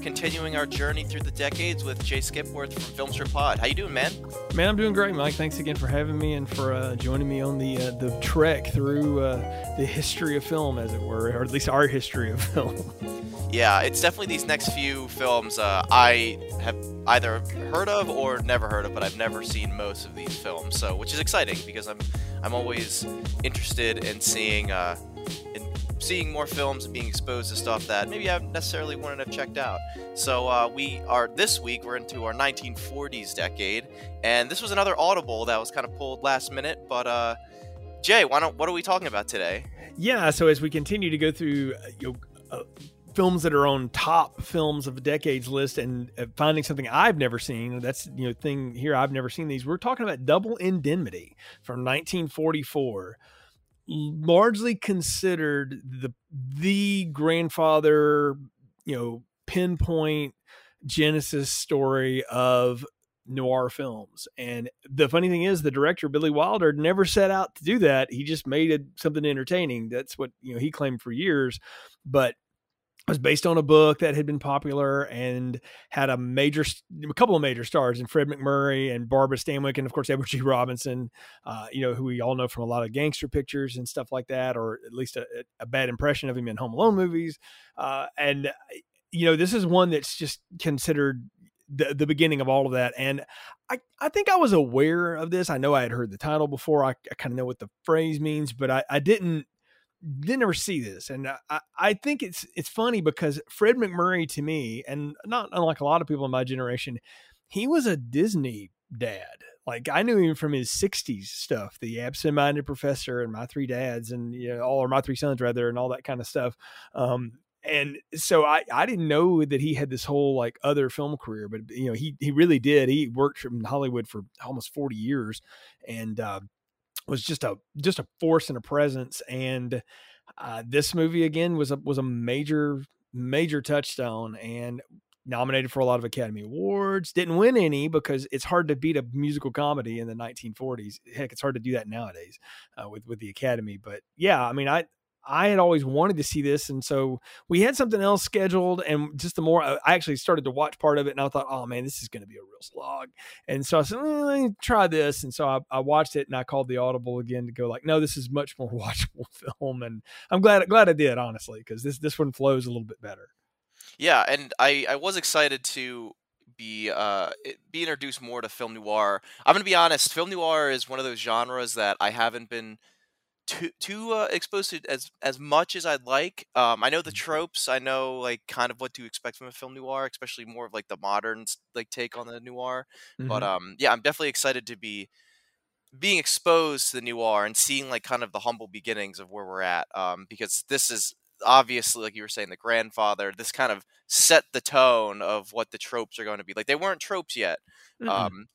continuing our journey through the decades with Jay Skipworth from Filmstrip Pod. How you doing, man? Man, I'm doing great, Mike. Thanks again for having me and for uh, joining me on the uh, the trek through uh, the history of film, as it were, or at least our history of film. Yeah, it's definitely these next few films uh, I have either heard of or never heard of, but I've never seen most of these films. So, which is exciting because I'm I'm always interested in seeing uh, seeing more films and being exposed to stuff that maybe I necessarily wouldn't have checked out. So uh, we are this week we're into our 1940s decade, and this was another audible that was kind of pulled last minute. But uh, Jay, why don't what are we talking about today? Yeah, so as we continue to go through, uh, you know, uh, films that are on top films of the decades list and uh, finding something I've never seen. That's you know thing here I've never seen these. We're talking about Double Indemnity from 1944, largely considered the the grandfather, you know, pinpoint genesis story of noir films. And the funny thing is, the director Billy Wilder never set out to do that. He just made it something entertaining. That's what you know he claimed for years, but was based on a book that had been popular and had a major, a couple of major stars in Fred MacMurray and Barbara Stanwyck, and of course Edward G. Robinson, uh, you know, who we all know from a lot of gangster pictures and stuff like that, or at least a, a bad impression of him in Home Alone movies. Uh, and you know, this is one that's just considered the, the beginning of all of that. And I, I think I was aware of this. I know I had heard the title before. I, I kind of know what the phrase means, but I, I didn't didn't ever see this, and I, I think it's it's funny because Fred MacMurray to me, and not unlike a lot of people in my generation, he was a Disney dad. Like I knew him from his '60s stuff, the absent-minded professor, and my three dads, and you know, all or my three sons rather, and all that kind of stuff. Um, and so I, I didn't know that he had this whole like other film career, but you know he he really did. He worked in Hollywood for almost forty years, and uh, was just a just a force and a presence. And uh, this movie again was a was a major major touchstone and nominated for a lot of Academy Awards. Didn't win any because it's hard to beat a musical comedy in the 1940s. Heck, it's hard to do that nowadays uh, with with the Academy. But yeah, I mean, I I had always wanted to see this, and so we had something else scheduled. And just the more I actually started to watch part of it, and I thought, oh man, this is going to be a real slog. And so I said, mm, let me try this. And so I, I, watched it, and I called the Audible again to go like, no, this is much more watchable film. And I'm glad glad I did honestly because this this one flows a little bit better. Yeah, and I I was excited to be uh be introduced more to film noir. I'm gonna be honest, film noir is one of those genres that I haven't been too too uh, exposed to as as much as I'd like. Um, I know the mm-hmm. tropes. I know like kind of what to expect from a film noir, especially more of like the modern like take on the noir. Mm-hmm. But um, yeah, I'm definitely excited to be being exposed to the noir and seeing like kind of the humble beginnings of where we're at. Um, because this is obviously like you were saying the grandfather. This kind of set the tone of what the tropes are going to be. Like they weren't tropes yet. Mm-hmm. Um,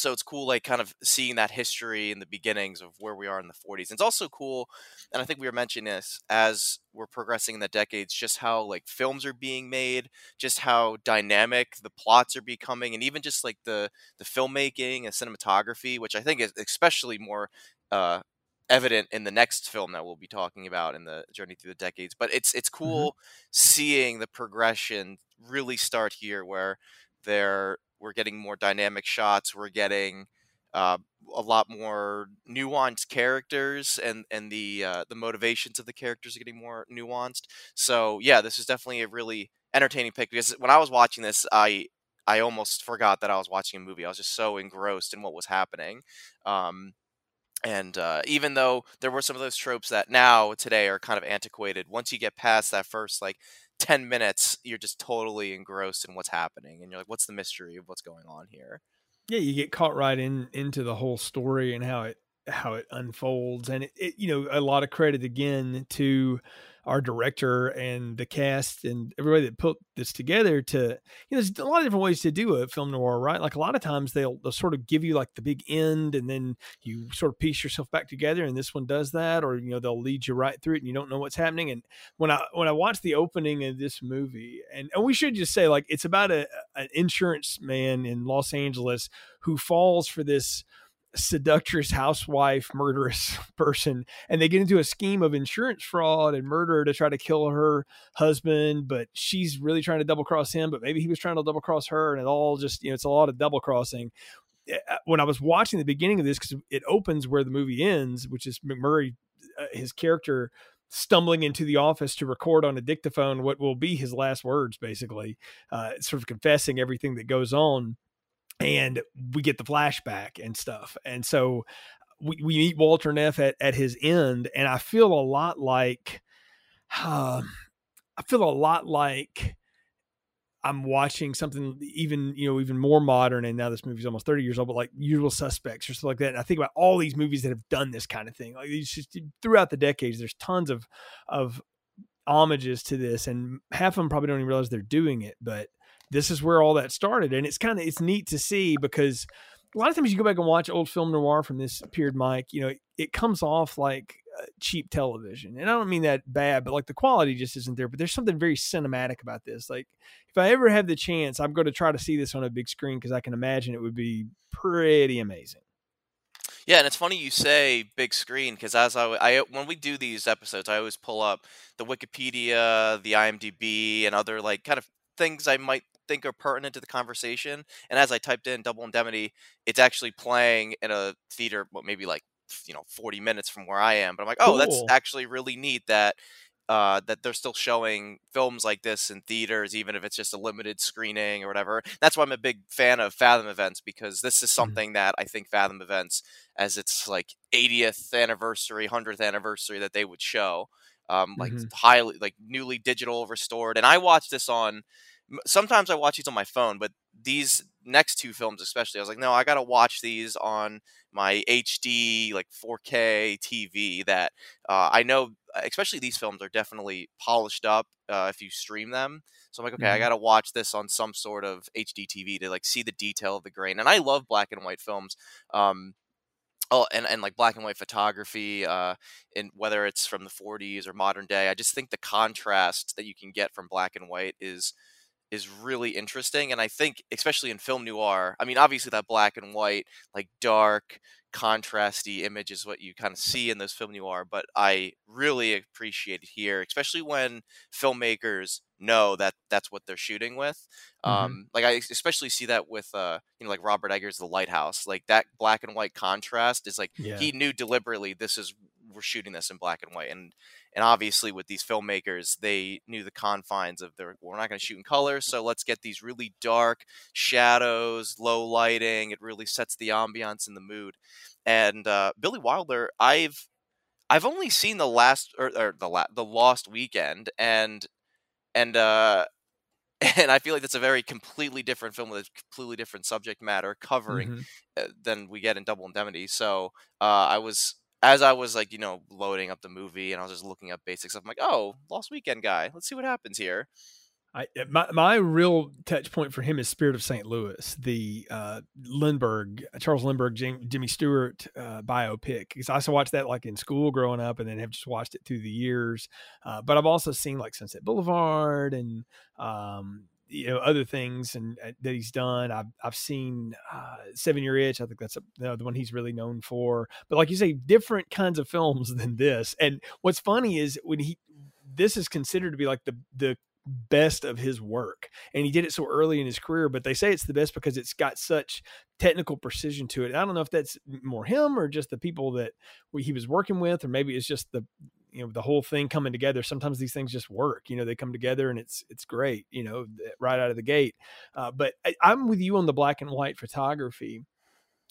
so it's cool like kind of seeing that history and the beginnings of where we are in the 40s and it's also cool and i think we were mentioning this as we're progressing in the decades just how like films are being made just how dynamic the plots are becoming and even just like the the filmmaking and cinematography which i think is especially more uh evident in the next film that we'll be talking about in the journey through the decades but it's it's mm-hmm. cool mm-hmm. seeing the progression really start here where they're we're getting more dynamic shots. We're getting uh, a lot more nuanced characters, and and the uh, the motivations of the characters are getting more nuanced. So yeah, this is definitely a really entertaining pick because when I was watching this, I I almost forgot that I was watching a movie. I was just so engrossed in what was happening. Um, and uh, even though there were some of those tropes that now today are kind of antiquated, once you get past that first like 10 minutes you're just totally engrossed in what's happening and you're like what's the mystery of what's going on here? Yeah you get caught right in into the whole story and how it how it unfolds and it, it you know a lot of credit again to our director and the cast and everybody that put this together to you know there's a lot of different ways to do a film noir right? Like a lot of times they'll they'll sort of give you like the big end and then you sort of piece yourself back together and this one does that or you know they'll lead you right through it and you don't know what's happening. And when i when i watched the opening of this movie and, and we should just say like it's about a an insurance man in los angeles who falls for this seductress housewife murderous person and they get into a scheme of insurance fraud and murder to try to kill her husband but she's really trying to double cross him but maybe he was trying to double cross her and it all just you know it's a lot of double crossing. Eh, uh, when i was watching the beginning of this because it opens where the movie ends which is macmurray uh, his character stumbling into the office to record on a dictaphone what will be his last words basically uh, sort of confessing everything that goes on and we get the flashback and stuff. And so we, we meet Walter Neff at, at his end, and I feel a lot like, uh, I feel a lot like I'm watching something even you know even more modern, and now this movie's almost 30 years old, but like Usual Suspects or stuff like that. And I think about all these movies that have done this kind of thing. Like just throughout the decades, there's tons of of homages to this, and half of them probably don't even realize they're doing it, but this is where all that started. And it's kind of it's neat to see because a lot of times you go back and watch old film noir from this period, Mike. You know, it comes off like uh, cheap television, and I don't mean that bad, but like the quality just isn't there. But there's something very cinematic about this. Like if I ever have the chance, I'm going to try to see this on a big screen because I can imagine it would be pretty amazing. Yeah, and it's funny you say big screen because as I, I when we do these episodes, I always pull up the Wikipedia, the IMDb, and other like kind of things I might think are pertinent to the conversation. And as I typed in Double Indemnity, it's actually playing in a theater, what maybe like you know 40 minutes from where I am. But I'm like, oh, cool. that's actually really neat that uh, that they're still showing films like this in theaters, even if it's just a limited screening or whatever. That's why I'm a big fan of Fathom events because this is mm-hmm. something that I think Fathom events, as its like 80th anniversary, 100th anniversary, that they would show, um, like mm-hmm. highly, like newly digital restored. And I watched this on sometimes I watch these on my phone, but these next two films especially, I was like, no, I gotta watch these on my HD like 4K TV. That uh, I know, especially these films are definitely polished up uh, if you stream them. So I'm like, okay, mm-hmm. I gotta watch this on some sort of HD TV to like see the detail of the grain. And I love black and white films. Um, Oh, and, and like black and white photography, uh, in whether it's from the 40s or modern day, I just think the contrast that you can get from black and white is is really interesting and i think especially in film noir i mean obviously that black and white like dark contrasty image is what you kind of see in those film noir but i really appreciate it here especially when filmmakers know that that's what they're shooting with mm-hmm. um like i especially see that with uh you know like robert eggers the lighthouse like that black and white contrast is like yeah. he knew deliberately this is we're shooting this in black and white and and obviously with these filmmakers they knew the confines of their we're not going to shoot in color so let's get these really dark shadows low lighting it really sets the ambiance and the mood and uh, billy wilder i've i've only seen the last or, or the la- the lost weekend and and uh and I feel like that's a very completely different film with a completely different subject matter covering mm-hmm. Uh, than we get in Double Indemnity. So uh, I was as I was like, you know, loading up the movie and I was just looking up basic stuff, I'm like, oh, Lost Weekend guy. Let's see what happens here. I, eh, my my real touch point for him is Spirit of St. Louis, the uh, Lindbergh Charles Lindbergh Jim, Jimmy Stewart uh, biopic. Because I also watched that like in school growing up, and then have just watched it through the years. Uh, but I've also seen like Sunset Boulevard and um, you know other things and uh, that he's done. I've I've seen uh, Seven Year Itch. I think that's a, you know, the one he's really known for. But like you say, different kinds of films than this. And what's funny is when he this is considered to be like the the best of his work and he did it so early in his career but they say it's the best because it's got such technical precision to it i don't know if that's more him or just the people that he was working with or maybe it's just the you know the whole thing coming together sometimes these things just work you know they come together and it's it's great you know right out of the gate uh, but I, i'm with you on the black and white photography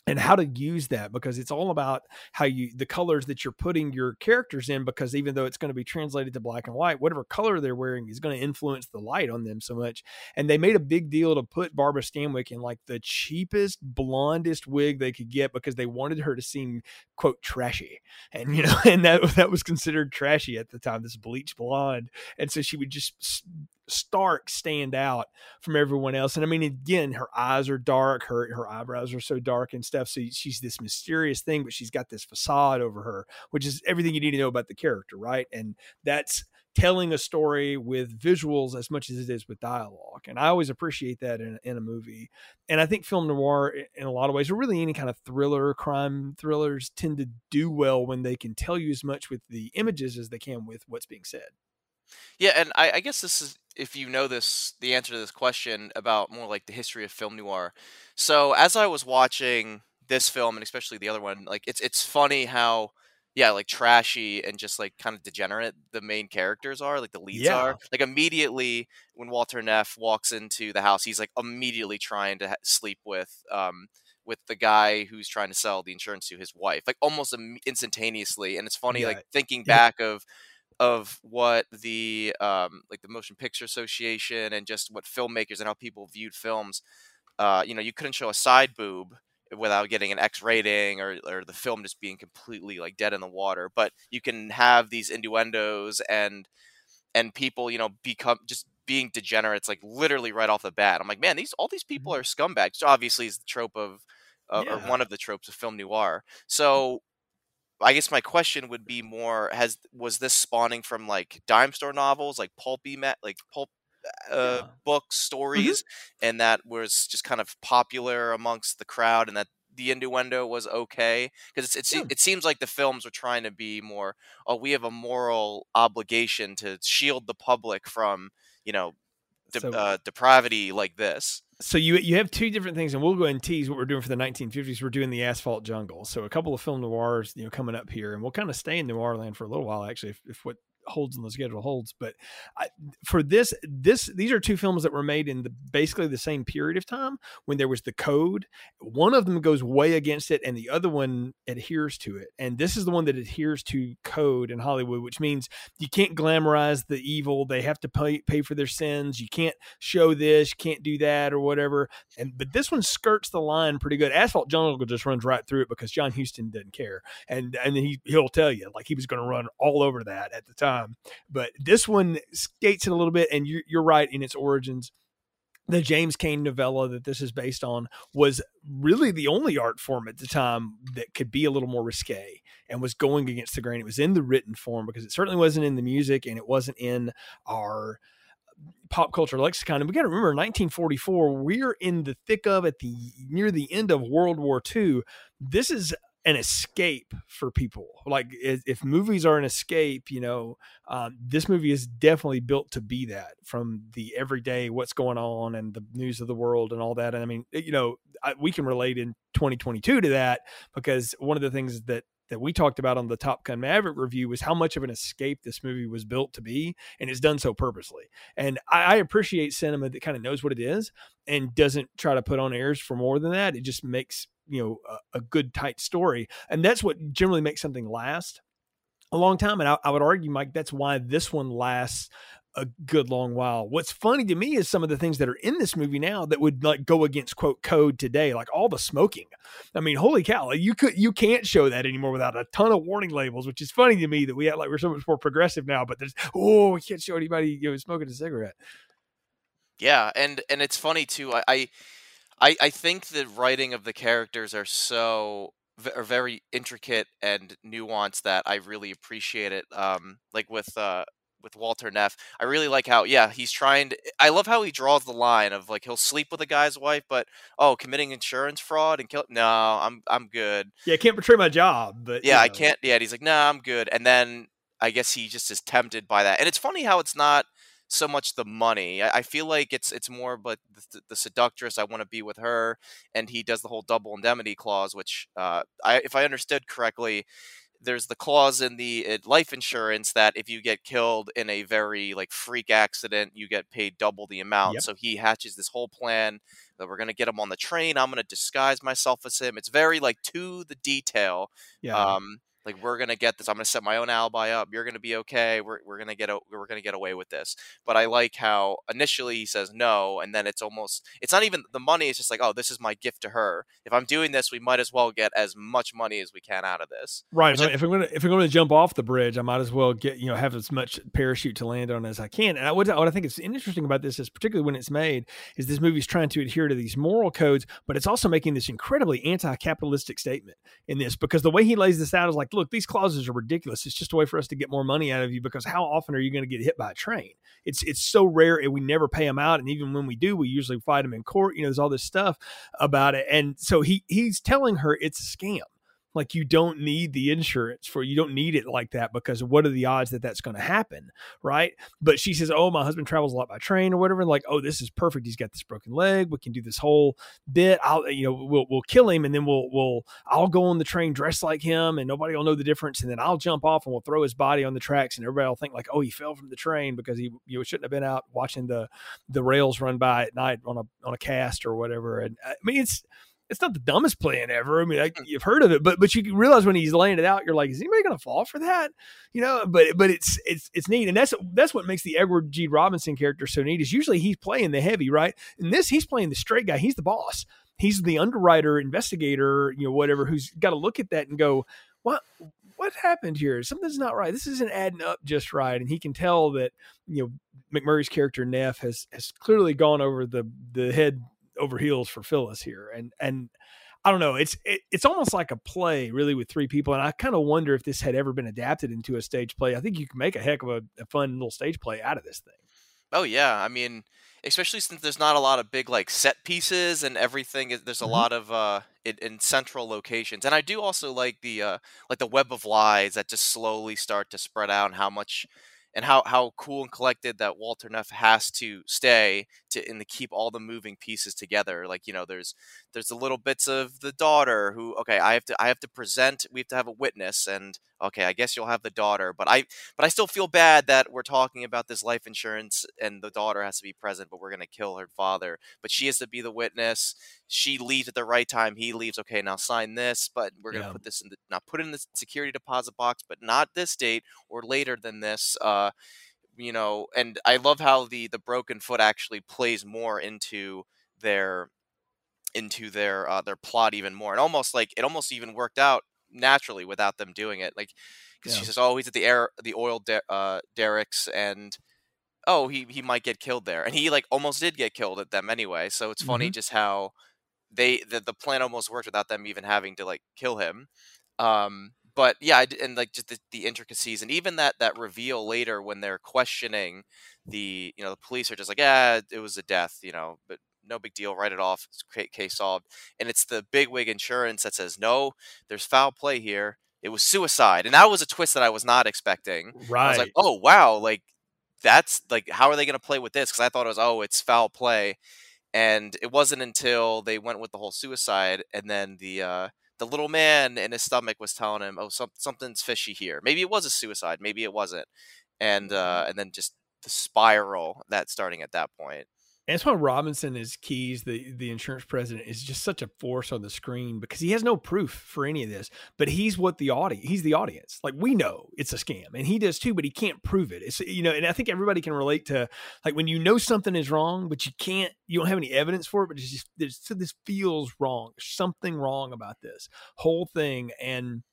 and how to use that because it's all about how you the colors that you're putting your characters in because even though it's going to be translated to black and white whatever color they're wearing is going to influence the light on them so much. And they made a big deal to put barbara stanwyck in like the cheapest blondest wig they could get because they wanted her to seem quote trashy. And you know mm. and that that was considered trashy at the time this bleach blonde. And so she would just stark stand out from everyone else. And I mean, again, her eyes are dark, her her eyebrows are so dark and stuff. So she's this mysterious thing, but she's got this facade over her, which is everything you need to know about the character, right? And that's telling a story with visuals as much as it is with dialogue. And I always appreciate that in, in a movie. And I think film noir, in a lot of ways, or really any kind of thriller, crime thrillers, tend to do well when they can tell you as much with the images as they can with what's being said. Yeah, and I, I guess this is if you know this, the answer to this question about more like the history of film noir. So as I was watching this film and especially the other one, like it's it's funny how yeah, like trashy and just like kind of degenerate the main characters are, like the leads Yeah. are. Like immediately when Walter Neff walks into the house, he's like immediately trying to ha- sleep with um with the guy who's trying to sell the insurance to his wife, like almost im- instantaneously. And it's funny, Yeah. like thinking Yeah. back of of what the um like the Motion Picture Association and just what filmmakers and how people viewed films. Uh, you know, you couldn't show a side boob without getting an X rating or, or the film just being completely like dead in the water. But you can have these innuendos and and people, you know, become just being degenerates like literally right off the bat. I'm like, man, these all these people are scumbags. Which obviously, is the trope of uh, or one of the tropes of film noir. So. I guess my question would be more: Has was this spawning from like dime store novels, like pulpy, ma- like pulp uh, Yeah. books, stories, and that was just kind of popular amongst the crowd, and that the innuendo was okay because it's, it's Yeah. it seems like the films were trying to be more. Oh, we have a moral obligation to shield the public from you know de- So- uh, depravity like this. So you you have two different things, and we'll go and tease what we're doing for the 1950s. We're doing the Asphalt Jungle, so a couple of film noirs, you know, coming up here, and we'll kind of stay in noir land for a little while, actually, if, if what holds on the schedule holds. But I, for this, this these are two films that were made in the basically the same period of time when there was the code. One of them goes way against it, and the other one adheres to it. And this is the one that adheres to code in Hollywood, which means you can't glamorize the evil. They have to pay pay for their sins. You can't show this, you can't do that, or whatever. And but this one skirts the line pretty good. Asphalt Jungle just runs right through it because John Huston didn't care, and and he he'll tell you like he was going to run all over that at the time. Um, but this one skates it a little bit, and you're you're right in its origins. The James Cain novella that this is based on was really the only art form at the time that could be a little more risque and was going against the grain. It was in the written form because it certainly wasn't in the music and it wasn't in our pop culture lexicon. And we got to remember 1944, we're in the thick of at the near the end of World War II. This is an escape for people. Like if, movies are an escape, you know, um, this movie is definitely built to be that from the everyday what's going on and the news of the world and all that. And I mean, you know, I, we can relate in 2022 to that because one of the things that that we talked about on the Top Gun Maverick review was how much of an escape this movie was built to be, and it's done so purposely. And I, I appreciate cinema that kind of knows what it is and doesn't try to put on airs for more than that. It just makes you know a, a good tight story, and that's what generally makes something last a long time. And I, I would argue, Mike, that's why this one lasts a good long while. What's funny to me is some of the things that are in this movie now that would like go against quote code today, like all the smoking. I mean, holy cow, you could you can't show that anymore without a ton of warning labels, which is funny to me that we have like we're so much more progressive now, but there's oh, we can't show anybody you know smoking a cigarette. Yeah, and and it's funny too. I I I, I think the writing of the characters are so are very intricate and nuanced that I really appreciate it. Um, like with uh with Walter Neff, I really like how yeah he's trying to. I love how he draws the line of like he'll sleep with a guy's wife, but oh committing insurance fraud and kill. No, I'm I'm good. Yeah, I can't betray my job, but you Yeah, I can't. Yeah, and he's like, nah, I'm good. And then I guess he just is tempted by that. And it's funny how it's not so much the money. I, I feel like it's it's more but the, the seductress. I want to be with her, and he does the whole double indemnity clause, which uh, I, if I understood correctly. There's the clause in the uh, life insurance that if you get killed in a very like freak accident, you get paid double the amount. Yep. So he hatches this whole plan that we're gonna get him on the train. I'm gonna disguise myself as him. It's very like to the detail Yeah. um, like we're gonna get this. I'm gonna set my own alibi up. You're gonna be okay. We're we're gonna get we're gonna get away with this. But I like how initially he says no, and then it's almost it's not even the money. It's just like oh, this is my gift to her. If I'm doing this, we might as well get as much money as we can out of this. Right. So if I'm gonna if I'm gonna jump off the bridge, I might as well get you know have as much parachute to land on as I can. And I, what, what I think is interesting about this is particularly when it's made is this movie's trying to adhere to these moral codes, but it's also making this incredibly anti-capitalistic statement in this because the way he lays this out is like, look, these clauses are ridiculous. It's just a way for us to get more money out of you because how often are you going to get hit by a train? It's it's so rare and we never pay them out, and even when we do, we usually fight them in court. You know, there's all this stuff about it, and so he he's telling her it's a scam like you don't need the insurance for you don't need it like that because what are the odds that that's going to happen right? But she says oh my husband travels a lot by train or whatever like oh this is perfect he's got this broken leg we can do this whole bit i'll you know we'll, we'll kill him and then we'll we'll i'll go on the train dressed like him and nobody will know the difference and then i'll jump off and we'll throw his body on the tracks and everybody will think like oh he fell from the train because he you shouldn't have been out watching the the rails run by at night on a on a cast or whatever. And i mean it's it's not the dumbest plan ever. I mean, I, hmm. you've heard of it, but but you realize when he's laying it out, you're like, is anybody going to fall for that? You know, but but it's it's it's neat, and that's that's what makes the Edward G. Robinson character so neat. Is usually he's playing the heavy, right? In this, he's playing the straight guy. He's the boss. He's the underwriter, investigator, you know, whatever, who's got to look at that and go, what what happened here? Something's not right. This isn't adding up just right. And he can tell that, you know, MacMurray's character Neff has has clearly gone over the the head over heels for Phyllis here, and and I don't know. It's it, it's almost like a play, really, with three people. And I kind of wonder if this had ever been adapted into a stage play. I think you can make a heck of a, a fun little stage play out of this thing. Oh yeah, I mean, especially since there's not a lot of big like set pieces and everything. There's a mm-hmm. lot of uh in, in, central locations, and I do also like the uh like the web of lies that just slowly start to spread out and how much and how how cool and collected that Walter Neff has to stay to and to keep all the moving pieces together. Like you know, there's there's the little bits of the daughter who okay, I have to I have to present. We have to have a witness, and okay, I guess you'll have the daughter, but I but I still feel bad that we're talking about this life insurance and the daughter has to be present, but we're gonna kill her father. But she has to be the witness. She leaves at the right time. He leaves. Okay, now sign this, but we're gonna yeah. put this in the not put in the security deposit box, but not this date or later than this. Uh, you know, and I love how the the broken foot actually plays more into their into their uh, their plot even more, and almost like it almost even worked out naturally without them doing it. Like because yeah. she says, "Oh, he's at the air the oil uh, derricks," and oh, he he might get killed there, and he like almost did get killed at them anyway. So it's funny mm-hmm. just how they the, the plan almost worked without them even having to like kill him. Um, but yeah, and like just the, the, intricacies, and even that that reveal later when they're questioning the you know the police are just like, yeah, it was a death, you know, but no big deal, write it off, It's case solved. And it's the bigwig insurance that says, no, there's foul play here. It was suicide, and that was a twist that I was not expecting. Right. I was like, oh wow, like that's like how are they going to play with this? Because I thought it was oh, it's foul play, and it wasn't until they went with the whole suicide, and then the uh, the little man in his stomach was telling him, oh, some, something's fishy here. Maybe it was a suicide, maybe it wasn't, and uh, and then just the spiral that starting at that point. Antoine Robinson is Keyes, the the insurance president, is just such a force on the screen because he has no proof for any of this. But he's what the audience, he's the audience. Like we know it's a scam, and he does too, but he can't prove it. It's you know, and I think everybody can relate to like when you know something is wrong, but you can't, you don't have any evidence for it, but it's just this feels wrong. Something wrong about this whole thing, and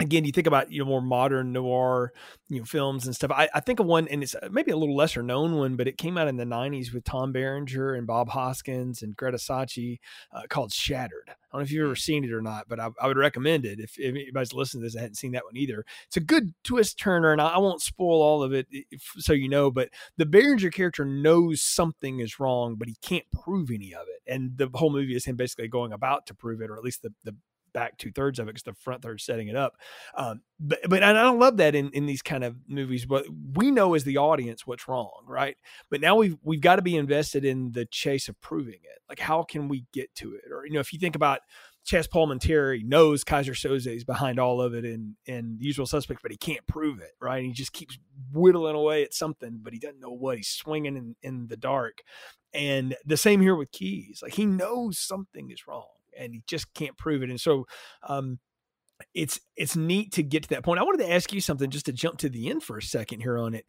again, you think about you know more modern noir you know films and stuff. I, I think of one, and it's uh, maybe a little lesser known one, but it came out in the '90s with Tom Berenger and Bob Hoskins and Greta Scacchi, uh, called Shattered. I don't know if you've ever seen it or not, but I, I would recommend it if, if, anybody's listening to this. I hadn't seen that one either. It's a good twist turner, and I, I won't spoil all of it if, so you know. But the Berenger character knows something is wrong, but he can't prove any of it, and the whole movie is him basically going about to prove it, or at least the the back two thirds of it because the front third setting it up. Um, but but I don't love that in in these kind of movies. But we know as the audience what's wrong, right? But now we've we've got to be invested in the chase of proving it. Like how can we get to it? Or you know, if you think about Chazz Palminteri knows Keyser Söze is behind all of it and and Usual Suspects, but he can't prove it, right? And he just keeps whittling away at something, but he doesn't know what. He's swinging in, in the dark. And the same here with Keyes. Like he knows something is wrong and he just can't prove it. And so, um, it's it's neat to get to that point. I wanted to ask you something just to jump to the end for a second here on it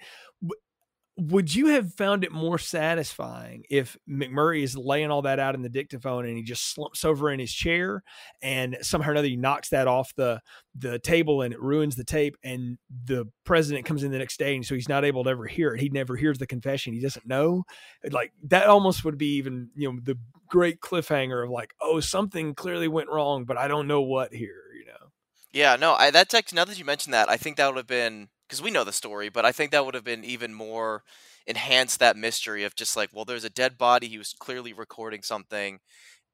would you have found it more satisfying if MacMurray is laying all that out in the dictaphone and he just slumps over in his chair and somehow or another he knocks that off the the table and it ruins the tape and the president comes in the next day and so he's not able to ever hear it. He never hears the confession. He doesn't know. Like that almost would be even, you know, the great cliffhanger of like, oh, something clearly went wrong, but I don't know what here, you know. Yeah, no, I that text now that you mentioned that, I think that would have been because we know the story, but I think that would have been even more enhanced that mystery of just like, well, there's a dead body. He was clearly recording something,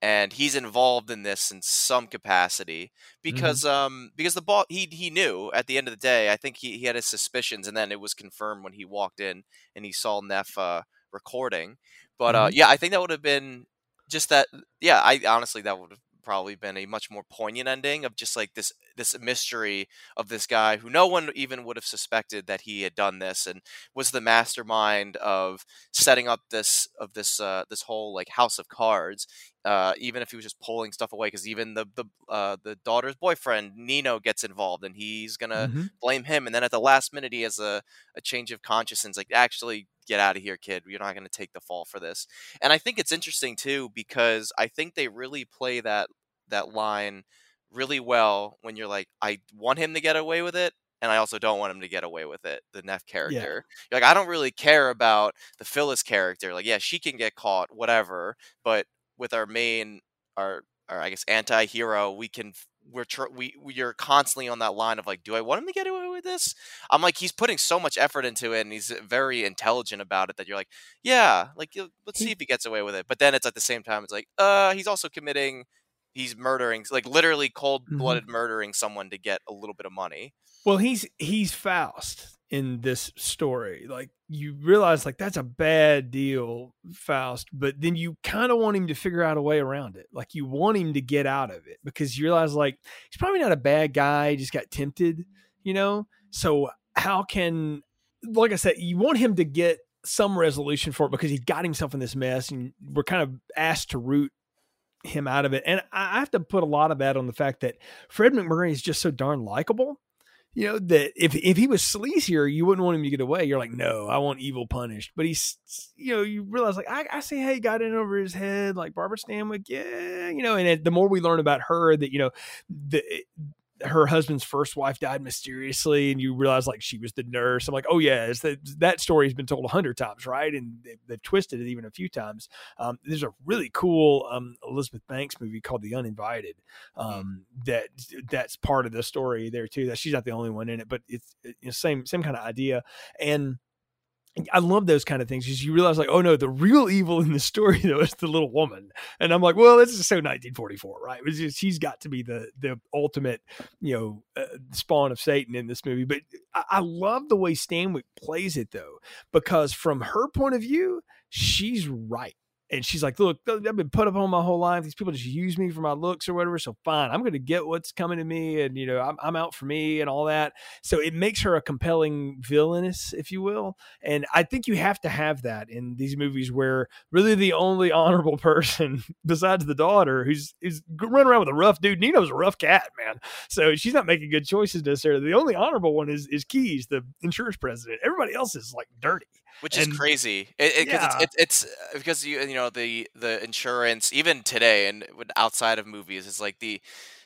and he's involved in this in some capacity mm-hmm. because mm-hmm. um because the ball he he knew at the end of the day. I think he, he had his suspicions, and then it was confirmed when he walked in and he saw Neff uh, recording. But uh, mm-hmm. uh, yeah, I think that would have been just that. Yeah, I honestly that would have probably been a much more poignant ending of just like this this mystery of this guy who no one even would have suspected that he had done this and was the mastermind of setting up this of this uh, this whole like house of cards uh, even if he was just pulling stuff away because even the the uh, the daughter's boyfriend Nino gets involved and he's gonna mm-hmm. blame him and then at the last minute he has a, a change of consciousness like actually get out of here, kid. You're not going to take the fall for this. And I think it's interesting too because I think they really play that that line really well when you're like, I want him to get away with it, and I also don't want him to get away with it. The Neff character, yeah. like, I don't really care about the Phyllis character. Like, yeah, she can get caught, whatever. But with our main, our, our I guess anti-hero, we can we're tr- we we're constantly on that line of like, do I want him to get away with this? I'm like, he's putting so much effort into it, and he's very intelligent about it that you're like, yeah, like let's see if he gets away with it. But then it's at the same time, it's like, uh, he's also committing, he's murdering, like literally cold blooded mm-hmm. murdering someone to get a little bit of money. Well, he's he's Faust in this story. Like you realize like that's a bad deal, Faust, but then you kind of want him to figure out a way around it. Like you want him to get out of it because you realize like he's probably not a bad guy, he just got tempted, you know? So how can like I said, you want him to get some resolution for it because he got himself in this mess and we're kind of asked to root him out of it. And I have to put a lot of that on the fact that Fred MacMurray is just so darn likable you know that if if he was sleazier, you wouldn't want him to get away. You're like, no, I want evil punished. But he's, you know, you realize like I, I see how he got in over his head, like Barbara Stanwyck, yeah, you know. And it, the more we learn about her, that you know, the her husband's first wife died mysteriously and you realize like she was the nurse. I'm like oh yeah that, that story has been told a hundred times right? And they, have twisted it even a few times. Um, there's a really cool um, elizabeth banks movie called the uninvited hmm. um, that that's part of the story there too that she's not the only one in it but it's, it's same same kind of idea. And I love those kind of things because you realize, like, oh no, the real evil in the story though is the little woman, and I'm like, well, this is so 1944, right? Just, she's got to be the the ultimate, you know, uh, spawn of Satan in this movie. But I, I love the way Stanwyck plays it though, because from her point of view, she's right and she's like, "Look, I've been put up on my whole life. These people just use me for my looks or whatever. So fine, I'm going to get what's coming to me, and you know, I'm, I'm out for me and all that. So it makes her a compelling villainess, if you will. And I think you have to have that in these movies where really the only honorable person besides the daughter, who's is running around with a rough dude. Nino's a rough cat, man. So she's not making good choices necessarily. The only honorable one is is Keyes, the insurance president. Everybody else is like dirty which and, is crazy. It, it, yeah. it's, it's, it's uh, because you you know the the insurance even today and outside of movies it's like the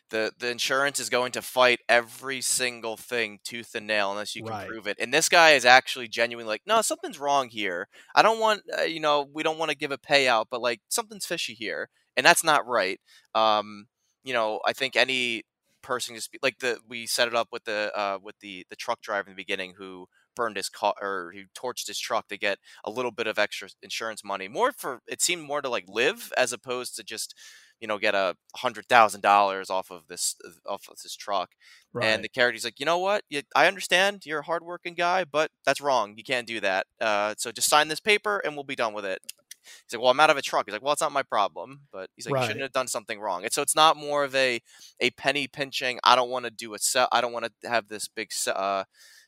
the the insurance is going to fight every single thing tooth and nail unless you can right. prove it. And this guy is actually genuinely like, no, something's wrong here. I don't want uh, you know we don't want to give a payout, but like something's fishy here, and that's not right. Um, you know, I think any person just be, like the we set it up with the uh with the the truck driver in the beginning who burned his car or he torched his truck to get a little bit of extra insurance money. More for it seemed more to like live as opposed to just you know get a hundred thousand dollars off of this uh, off of this truck. Right. And the character's like, you know what? I understand you're a hardworking guy, but that's wrong. You can't do that. Uh, so just sign this paper and we'll be done with it. He's like, well, I'm out of a truck. He's like, well, it's not my problem. But he's like, right. you shouldn't have done something wrong. And so it's not more of a a penny pinching. I don't want to do a sell. I don't want to have this big uh,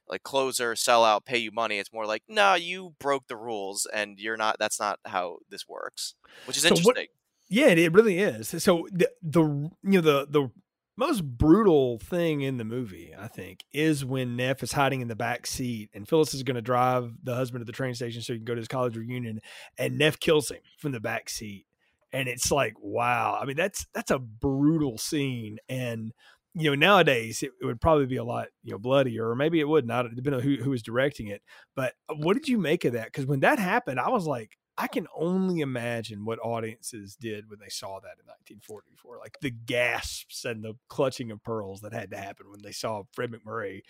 like closer, sell out, pay you money. It's more like, no, nah, you broke the rules, and you're not. That's not how this works, which is so interesting. What, yeah, it really is. So the the you know the the most brutal thing in the movie, I think, is when Neff is hiding in the back seat and Phyllis is going to drive the husband to the train station so he can go to his college reunion, and Neff kills him from the back seat. And it's like, wow. I mean, that's that's a brutal scene. And you know, nowadays it, it would probably be a lot, you know, bloodier, or maybe it would not, depending on who, who was directing it. But uh, what did you make of that? Because when that happened, I was like, I can only imagine what audiences did when they saw that in 1944, like the gasps and the clutching of pearls that had to happen when they saw Fred MacMurray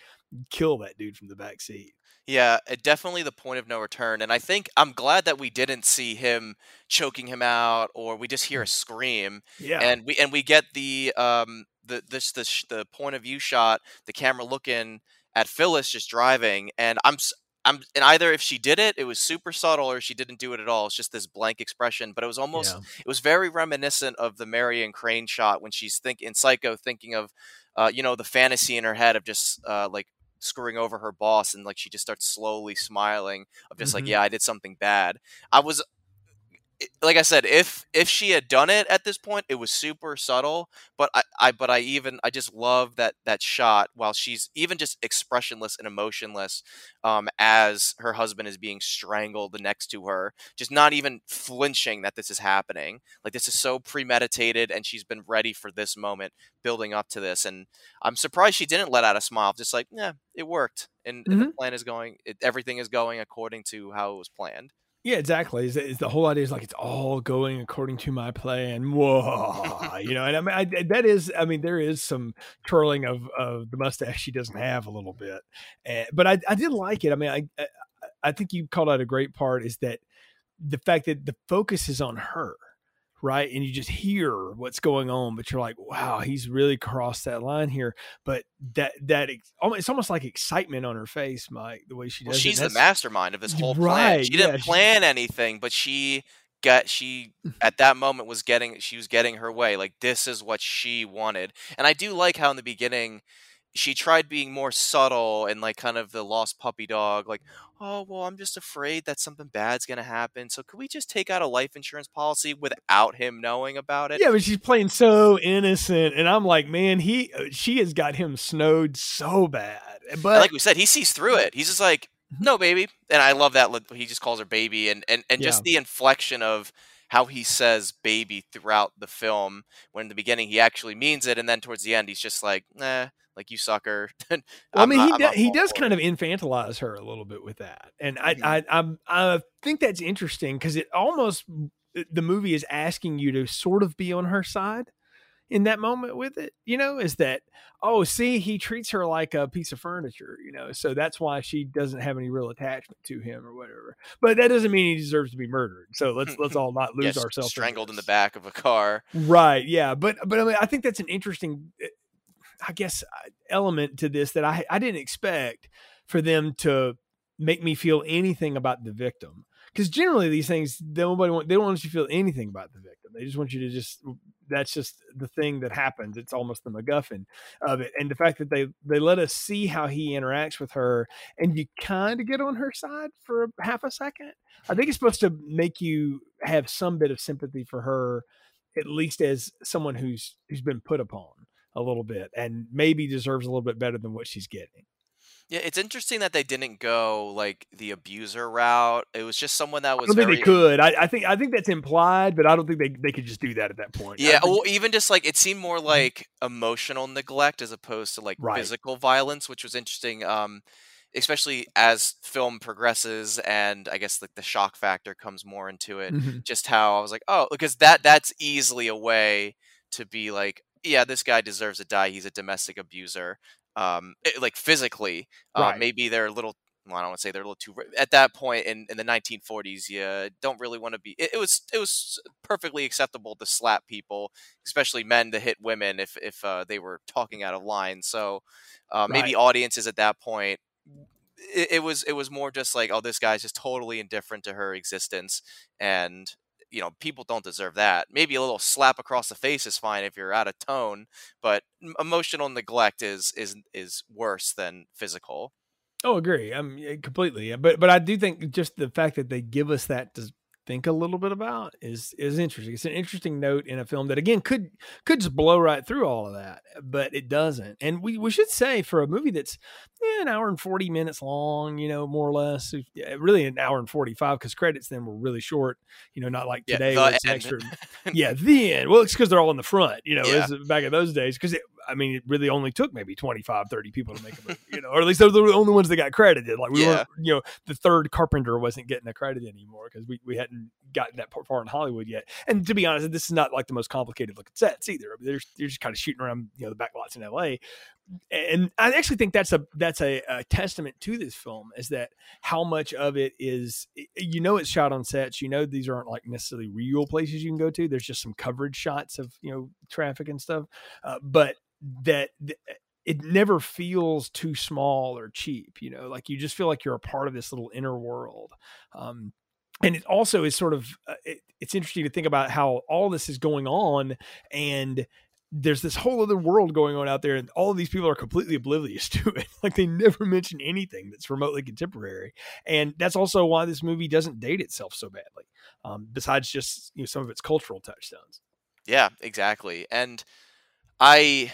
kill that dude from the back seat. Yeah, definitely the point of no return, and I think I'm glad that we didn't see him choking him out, or we just hear a scream. Yeah, and we and we get the um the this the the point of view shot, the camera looking at Phyllis just driving, and I'm I'm and either if she did it, it was super subtle, or she didn't do it at all. It's just this blank expression. But it was almost, yeah. it was very reminiscent of the Marion Crane shot when she's thinking in Psycho, thinking of, uh, you know, the fantasy in her head of just uh, like screwing over her boss, and like she just starts slowly smiling of just mm-hmm. like, yeah, I did something bad. I was like I said, if if she had done it at this point, it was super subtle. But I, I but I even I just love that that shot while she's even just expressionless and emotionless, um, as her husband is being strangled next to her, just not even flinching that this is happening. Like this is so premeditated, and she's been ready for this moment, building up to this. And I'm surprised she didn't let out a smile, just like, yeah, it worked, and, mm-hmm. and the mm-hmm. plan is going, it, everything is going according to how it was planned. Yeah, exactly. Is, the whole idea is like it's all going according to my plan. Whoa, you know, and I mean I, that is, I mean, there is some twirling of of the mustache she doesn't have a little bit, and, but I I did like it. I mean, I I think you called out a great part is that the fact that the focus is on her right? And you just hear what's going on, but you're like, wow, he's really crossed that line here. But that that it's almost like excitement on her face, Mike, the way she does. Well, she's the mastermind of this whole right, plan. She didn't yeah, plan anything, but she got she at that moment was getting she was getting her way. Like this is what she wanted, and I do like how in the beginning she tried being more subtle and like kind of the lost puppy dog like oh well i'm just afraid that something bad's going to happen so could we just take out a life insurance policy without him knowing about it? Yeah but she's playing so innocent and i'm like man he uh, she has got him snowed so bad. But and like we said he sees through it. He's just like no baby. And i love that he just calls her baby and and, and just yeah. the inflection of how he says baby throughout the film when in the beginning he actually means it and then towards the end he's just like nah like you sucker. well, I mean, not, he do, he does kind of infantilize her a little bit with that, and mm-hmm. I I I'm, I think that's interesting because it almost the movie is asking you to sort of be on her side in that moment with it. You know, is that oh, see, he treats her like a piece of furniture. You know, so that's why she doesn't have any real attachment to him or whatever. But that doesn't mean he deserves to be murdered. So let's let's all not lose yes, ourselves. Strangled in the back of a car. Right. Yeah. But but I mean, I think that's an interesting eh, I guess uh, element to this that I I didn't expect for them to make me feel anything about the victim. Because generally these things nobody want, they don't want you to feel anything about the victim. They just want you to just that's just the thing that happens. It's almost the macguffin of it. And the fact that they they let us see how he interacts with her and you kind of get on her side for half a second i think it's supposed to make you have some bit of sympathy for her at least as someone who's who's been put upon a little bit and maybe deserves a little bit better than what she's getting. Yeah, it's interesting that they didn't go like the abuser route. It was just someone that was. I don't very... think they could. I, I, think I think that's implied, but I don't think they, they could just do that at that point. Yeah, think... well, even just like it seemed more mm-hmm. like emotional neglect as opposed to like right. physical violence, which was interesting. Um, especially as film progresses and I guess like the shock factor comes more into it. Mm-hmm. Just how I was like, oh, because that that's easily a way to be like, yeah, this guy deserves to die. He's a domestic abuser. Um, it, eh, like physically, uh, maybe they're a little. Well, I don't want to say they're a little too. At that point in, in the 1940s, you don't really want to be. It, it, was it was perfectly acceptable to slap people, especially men, to hit women if if uh, they were talking out of line. So uh, maybe right. audiences at that point it, it, was it was more just like oh this guy's just totally indifferent to her existence and you know people don't deserve that. Maybe a little slap across the face is fine if you're out of tone but emotional neglect is is is worse than physical. Oh agree um, i'm completely but but i do think just the fact that they give us that think a little bit about is is interesting. It's an interesting note in a film that again could could just blow right through all of that, but it doesn't. And we we should say for a movie that's an hour and 40 minutes long, you know, more or less, really an hour and 45 because credits then were really short, you know, not like today yeah, it's extra. yeah, the end. Well, it's because they're all in the front, you know, yeah. back in those days because I mean, it really only took maybe 25, 30 people to make a movie, you know, or at least those were the only ones that got credited. Like we Yeah. weren't, you know, the third Carpenter wasn't getting a credit anymore because we, we hadn't gotten that far in Hollywood yet. And to be honest, this is not like the most complicated looking sets either. I mean, they're, they're just kind of shooting around, you know, the back lots in LA. And I actually think that's a that's a, a testament to this film is that how much of it is you know it's shot on sets you know these aren't like necessarily real places you can go to there's just some coverage shots of you know traffic and stuff uh, but that th- it never feels too small or cheap you know like you just feel like you're a part of this little inner world um and it also is sort of uh, it, it's interesting to think about how all this is going on and there's this whole other world going on out there and all of these people are completely oblivious to it like they never mention anything that's remotely contemporary and that's also why this movie doesn't date itself so badly um, besides just you know some of its cultural touchstones Yeah, exactly. And I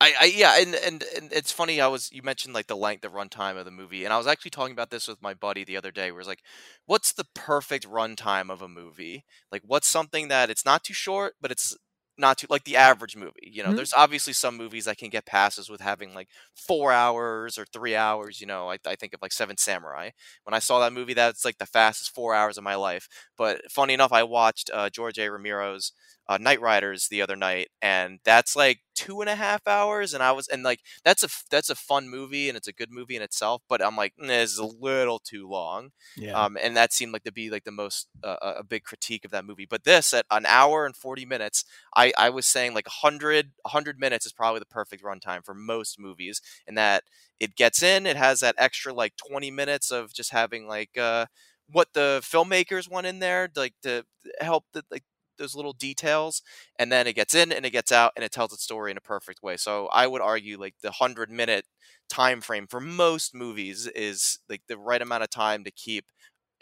I, I yeah, and, and and it's funny. I was you mentioned like the length, the runtime of the movie, and I was actually talking about this with my buddy the other day. Where it's like, what's the perfect runtime of a movie? Like, what's something that it's not too short, but it's not too like the average movie. You know, Mhm. there's obviously some movies that can get passes with having like four hours or three hours. You know, I, I think of like Seven Samurai. When I saw that movie, that's like the fastest four hours of my life. But funny enough, I watched uh, George A. Romero's uh, Knightriders the other night, and that's like two and a half hours. And I was and like that's a that's a fun movie and it's a good movie in itself. But I'm like, "Mm, this is a little too long. yeah Um, and that seemed like to be like the most uh, a a big critique of that movie. But this at an hour and 40 minutes, I, I was saying like 100 100 minutes is probably the perfect runtime for most movies and that it gets in, it has that extra like 20 minutes of just having like uh, what the filmmakers want in there, like to help the like those little details, and then it gets in and it gets out and it tells its story in a perfect way. So I would argue like the 100 minute time frame for most movies is like the right amount of time to keep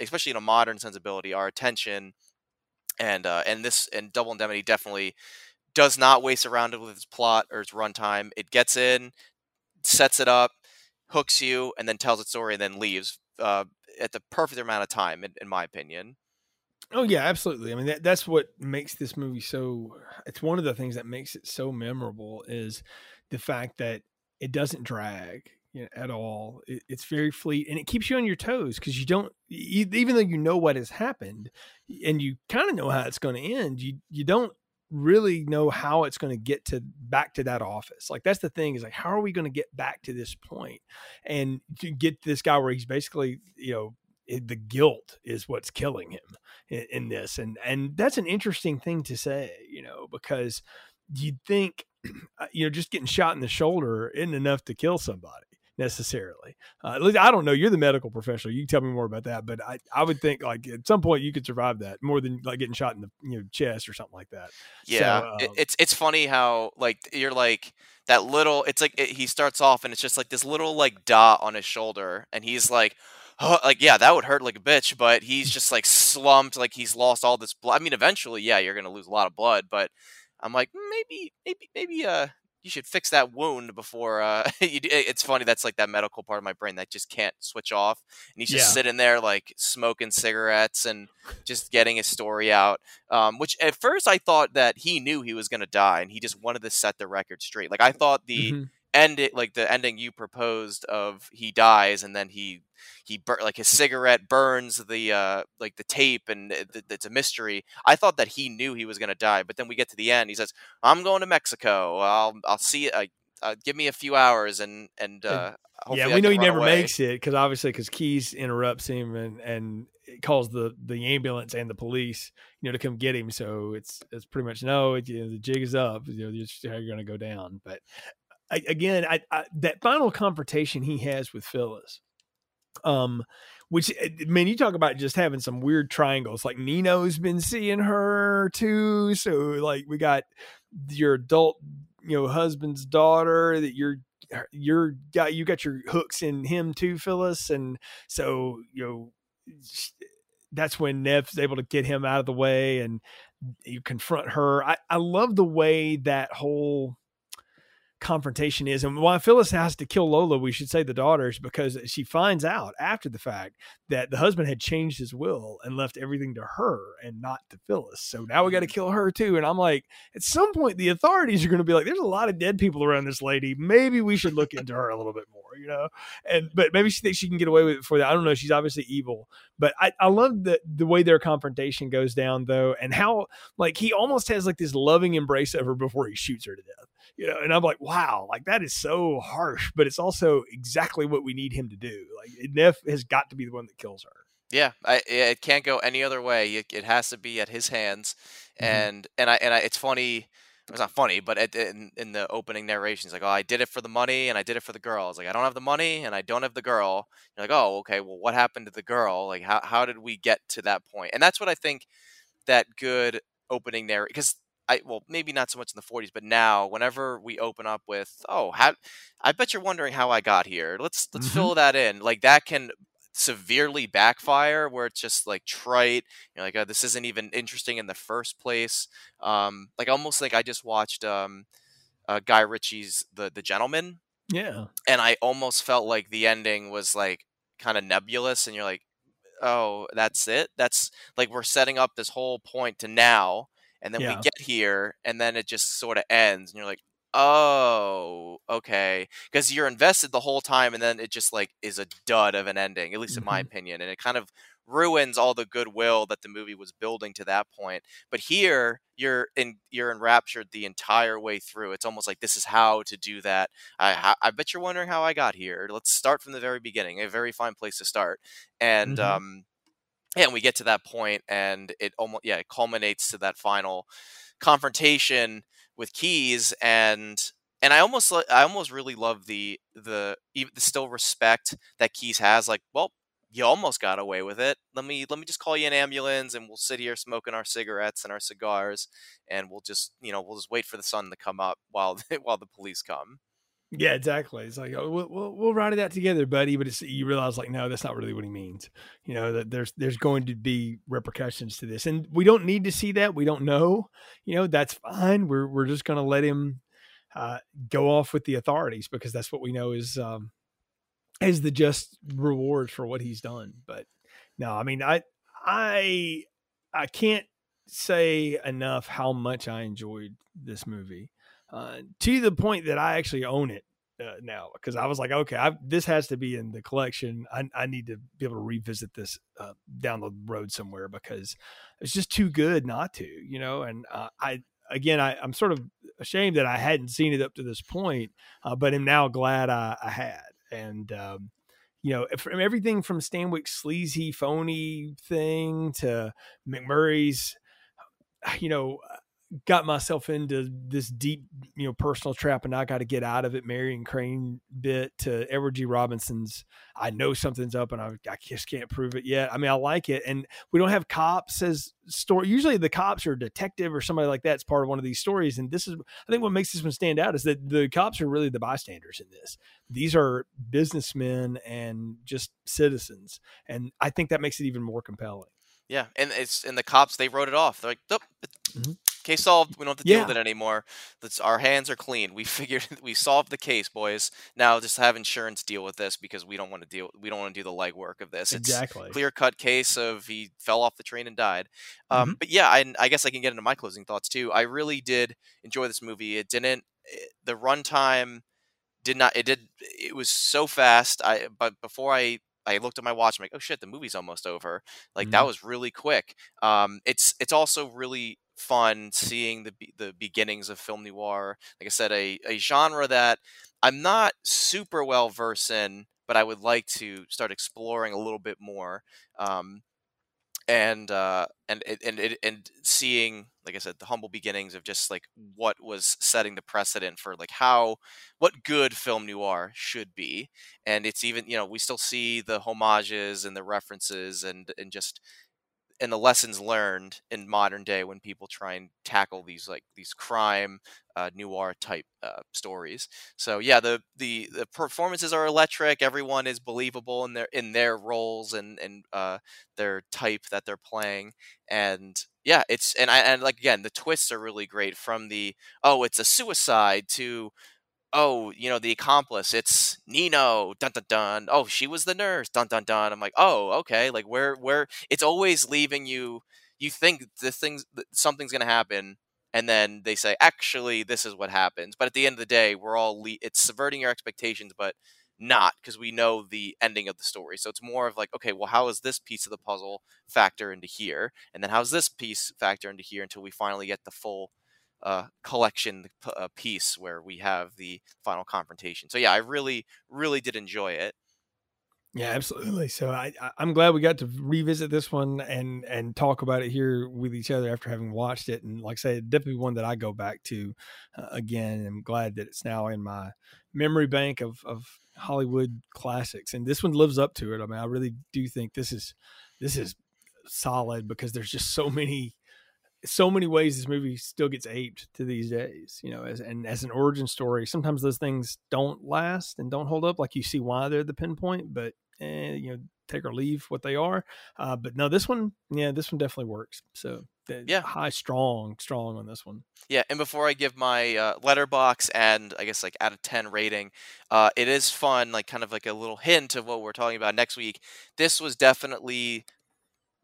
especially in a modern sensibility our attention and uh and this and double indemnity definitely does not waste around it with its plot or its runtime it gets in sets it up hooks you and then tells its story and then leaves uh at the perfect amount of time in, in my opinion Oh yeah, absolutely. I mean, that, that's what makes this movie so. It's one of the things that makes it so memorable is the fact that it doesn't drag you know, at all. It, it's very fleet, and it keeps you on your toes because you don't, you, even though you know what has happened, and you kind of know how it's going to end. You you don't really know how it's going to get to back to that office. Like that's the thing is like, how are we going to get back to this point and to get this guy where he's basically, you know, the guilt is what's killing him in, in this and and that's an interesting thing to say you know because you'd think uh, you know just getting shot in the shoulder isn't enough to kill somebody necessarily uh, at least i don't know you're the medical professional you can tell me more about that but i i would think like at some point you could survive that more than like getting shot in the you know chest or something like that Yeah, So, um, it's it's funny how like you're like that little. It's like it, he starts off and it's just like this little like dot on his shoulder, and he's like, oh, like yeah, that would hurt like a bitch, but he's just like slumped, like he's lost all this blood. I mean, eventually, yeah, you're gonna lose a lot of blood, but I'm like "Mm, maybe maybe maybe uh you should fix that wound before uh you it's funny that's like that medical part of my brain that just can't switch off and he's just Yeah. sitting there like smoking cigarettes and just getting his story out um, which at first I thought that he knew he was going to die and he just wanted to set the record straight. Like I thought the mhm. End, it like the ending you proposed of he dies and then he he bur- like his cigarette burns the uh like the tape and it- it's a mystery. I thought that he knew he was going to die, but then we get to the end. He says, "I'm going to Mexico. I'll I'll see. Uh, uh, give me a few hours and and uh, yeah, I we know he never away." makes it because obviously because Keyes interrupts him and and calls the the ambulance and the police you know to come get him. So it's it's pretty much no, it, you know, the jig is up. You know, this is how you're going to go down. But I, again, I, I that final confrontation he has with Phyllis, um, which eh, man, you talk about just having some weird triangles. Like Nino's been seeing her too, so like we got your adult, you know, husband's daughter that you're you're got you got your hooks in him too, Phyllis, and so you know. that's when Neff's able to get him out of the way and you confront her. I, I love the way that whole confrontation is. And why Phyllis has to kill Lola, we should say the daughters, because she finds out after the fact that the husband had changed his will and left everything to her and not to Phyllis. So now we got to mm. kill her too. And I'm like, at some point, the authorities are going to be like, there's a lot of dead people around this lady. Maybe we should look into her a little bit more, you know? And, but maybe she thinks she can get away with it for that. I don't know. She's obviously evil. But I, I love the, the way their confrontation goes down, though, and how, like, he almost has like this loving embrace of her before he shoots her to death you know, and I'm like, wow, like that is so harsh, but it's also exactly what we need him to do. Like Neff has got to be the one that kills her. Yeah, I, it can't go any other way. It, it has to be at his hands, mm-hmm. and and I and I, it's funny. It's not funny, but it, in, in the opening narration, it's like, "Oh, I did it for the money, and I did it for the girl." It's like, "I don't have the money, and I don't have the girl." You're like, "Oh, okay. Well, what happened to the girl? Like, how how did we get to that point?" And that's what I think that good opening narrative, because I well maybe not so much in the 40s, but now whenever we open up with oh how I bet you're wondering how I got here. Let's let's mm-hmm. fill that in. Like that can severely backfire where it's just like trite. You know, like oh, this isn't even interesting in the first place. Um, like almost like I just watched um, uh, Guy Ritchie's The The gentleman Yeah, and I almost felt like the ending was like kind of nebulous, and you're like, oh, that's it. That's like we're setting up this whole point to now and then yeah. we get here and then it just sort of ends and you're like oh okay because you're invested the whole time and then it just like is a dud of an ending at least mm-hmm. in my mm-hmm. opinion and it kind of ruins all the goodwill that the movie was building to that point but here you're in you're enraptured the entire way through it's almost like this is how to do that i i bet you're wondering how i got here let's start from the very beginning a very fine place to start and mm-hmm. um and we get to that point and it almost yeah it culminates to that final confrontation with Keyes and and I almost I almost really love the the the still respect that Keyes has like well you almost got away with it. Let me let me just call you an ambulance and we'll sit here smoking our cigarettes and our cigars and we'll just you know we'll just wait for the sun to come up while while the police come yeah, exactly. It's like oh, we'll, we'll, we'll ride it out together, buddy. But it's you realize like no, that's not really what he means. You know that there's there's going to be repercussions to this, and we don't need to see that. We don't know. You know that's fine. We're we're just going to let him uh, go off with the authorities because that's what we know is um, is the just reward for what he's done. But no, I mean I I I can't say enough how much I enjoyed this movie uh, to the point that I actually own it uh, now because I was like, okay, I've, this has to be in the collection. I, I need to be able to revisit this uh, down the road somewhere because it's just too good not to, you know. And uh, I again, I, am sort of ashamed that I hadn't seen it up to this point, uh, but am now glad I, I had. And um, you know, from everything from Stanwyck's sleazy, phony thing to MacMurray's, you know, got myself into this deep, you know, personal trap and I got to get out of it. Marion Crane bit to Edward G. Robinson's. I know something's up and I, I just can't prove it yet. I mean, I like it. And we don't have cops as story. Usually the cops or detective or somebody like that's part of one of these stories. And this is, I think what makes this one stand out is that the cops are really the bystanders in this. These are businessmen and just citizens. And I think that makes it even more compelling. Yeah, and it's and the cops they wrote it off. They're like, nope, mm-hmm. Case solved. We don't have to deal yeah. with it anymore. That's our hands are clean. We figured we solved the case, boys. Now just have insurance deal with this because we don't want to deal. We don't want to do the legwork of this. Exactly, clear cut case of he fell off the train and died. Um, mm-hmm. But yeah, I, I guess I can get into my closing thoughts too. I really did enjoy this movie. It didn't. It, eh, the runtime did not. It did. It was so fast. I but before I I looked at my watch. I'm like, oh shit, the movie's almost over. Like mm-hmm. that was really quick. Um, it's it's also really fun seeing the the beginnings of film noir. Like I said, a a genre that I'm not super well versed in, but I would like to start exploring a little bit more. Um, and uh, and and and and seeing, like I said, the humble beginnings of just like what was setting the precedent for like how what good film noir should be, and it's even you know we still see the homages and the references and and just and the lessons learned in modern day when people try and tackle these like these crime uh, noir type uh, stories. So yeah, the, the the performances are electric. Everyone is believable in their in their roles and and uh, their type that they're playing. And yeah, it's and I and like again, the twists are really great. From the oh, it's a suicide to oh, you know, the accomplice, it's Nino, dun dun dun. Oh, she was the nurse, dun dun dun. I'm like, oh, okay. Like where where it's always leaving you you think the things something's gonna happen and then they say actually this is what happens but at the end of the day we're all le- it's subverting your expectations but not because we know the ending of the story so it's more of like okay well how is this piece of the puzzle factor into here and then how's this piece factor into here until we finally get the full uh, collection uh, piece where we have the final confrontation so yeah i really really did enjoy it yeah, absolutely. So I, I'm glad we got to revisit this one and and talk about it here with each other after having watched it. And like I said, definitely one that I go back to uh, again. I'm glad that it's now in my memory bank of of Hollywood classics. And this one lives up to it. I mean, I really do think this is this is solid because there's just so many so many ways this movie still gets aped to these days, you know, as and as an origin story, sometimes those things don't last and don't hold up. Like you see why they're the pinpoint, but eh, you know, take or leave what they are. Uh, but no, this one, yeah, this one definitely works. So yeah, high, strong, strong on this one. Yeah, and before I give my uh, Letterboxd and I guess like out of ten rating, uh, it is fun, like kind of like a little hint of what we're talking about next week. This was definitely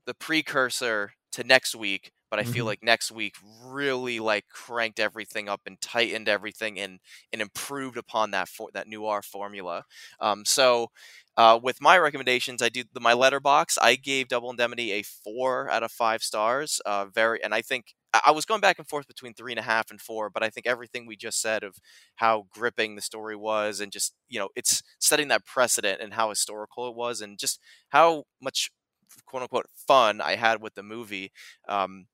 the precursor to next week but I mm-hmm. feel like next week really like cranked everything up and tightened everything and and improved upon that for that noir formula. Um, so uh, with my recommendations, I do the, my Letterboxd. I gave Double Indemnity a four out of five stars. Uh, very, and I think I was going back and forth between three and a half and four, but I think everything we just said of how gripping the story was, and just you know, it's setting that precedent and how historical it was, and just how much quote unquote fun I had with the movie. Um,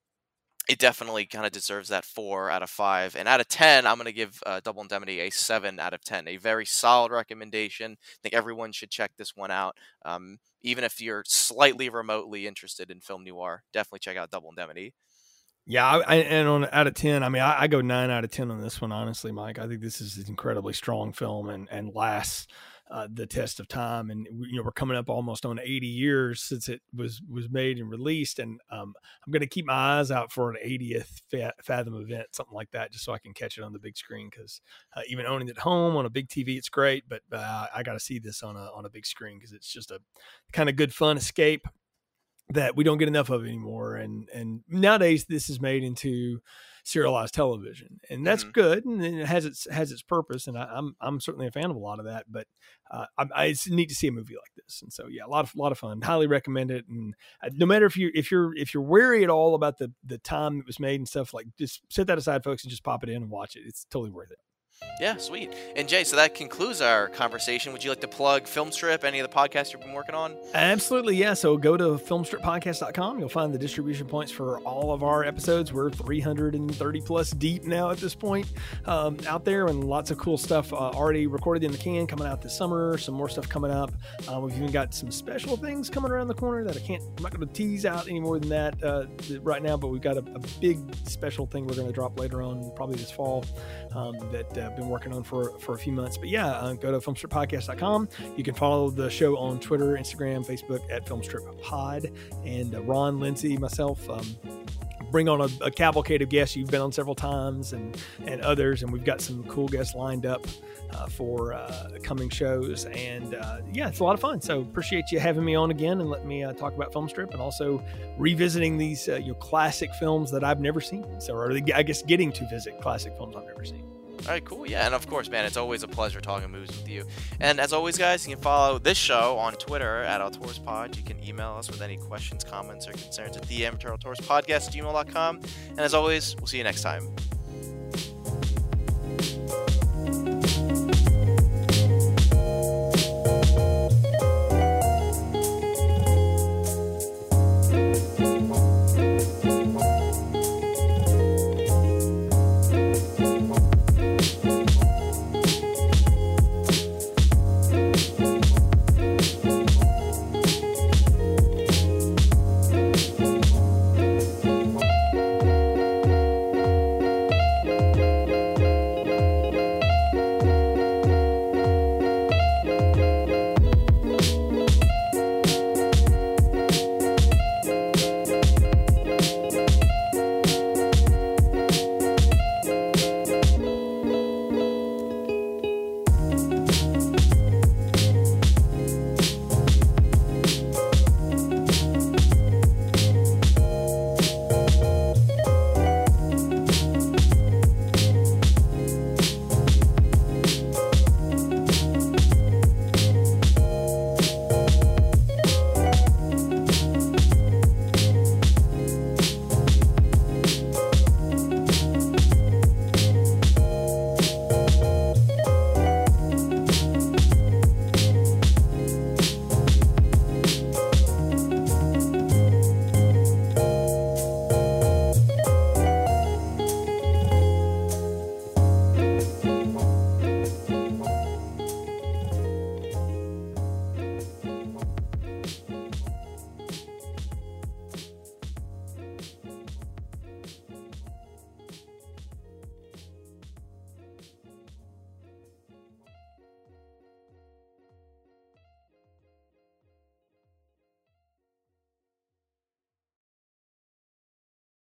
it definitely kind of deserves that four out of five. And out of 10, I'm going to give uh, Double Indemnity a seven out of 10. A very solid recommendation. I think everyone should check this one out. Um, even if you're slightly remotely interested in film noir, definitely check out Double Indemnity. Yeah, I, and on out of ten, I mean, I, I, go nine out of ten on this one. Honestly, Mike, I think this is an incredibly strong film and and lasts uh, the test of time. And you know, we're coming up almost on 80 years since it was was made and released. And um, I'm going to keep my eyes out for an 80th Fathom event, something like that, just so I can catch it on the big screen. Because uh, even owning it at home on a big TV, it's great, but uh, I got to see this on a on a big screen because it's just a kind of good fun escape that we don't get enough of anymore. And and nowadays, this is made into serialized television, and that's mm-hmm. good, and it has its has its purpose, and I, am I'm, I'm certainly a fan of a lot of that. But uh, I, I, it's neat to see a movie like this, and so yeah, a lot of a lot of fun. Highly recommend it, and uh, no matter if you if you're if you're wary at all about the the time it was made and stuff, like just set that aside, folks, and just pop it in and watch it. It's totally worth it. Yeah, sweet. And Jay, so that concludes our conversation. Would you like to plug Filmstrip, any of the podcasts you've been working on? Absolutely, yeah. So go to filmstrippodcast.com. You'll find the distribution points for all of our episodes. We're 330 plus deep now at this point um, out there, and lots of cool stuff uh, already recorded in the can coming out this summer. Some more stuff coming up. Uh, we've even got some special things coming around the corner that I can't, I'm not going to tease out any more than that uh, right now, but we've got a, a big special thing we're going to drop later on, probably this fall, um, that uh, been working on for, for a few months. But yeah, uh, go to filmstrippodcast.com. You can follow the show on Twitter, Instagram, Facebook at filmstrippod. And uh, Ron, Lindsay, myself, um, bring on a, a, cavalcade of guests you've been on several times and and others and we've got some cool guests lined up uh, for uh, coming shows and uh, yeah it's a lot of fun so appreciate you having me on again and let me uh, talk about film strip and also revisiting these uh, you classic films that i've never seen so or i guess getting to visit classic films i've never seen all right, cool. Yeah, and of course, man, it's always a pleasure talking movies with you. And as always, guys, you can follow this show on Twitter at AuteursPod. You can email us with any questions, comments, or concerns at the podcast at gmail.com. And as always, we'll see you next time.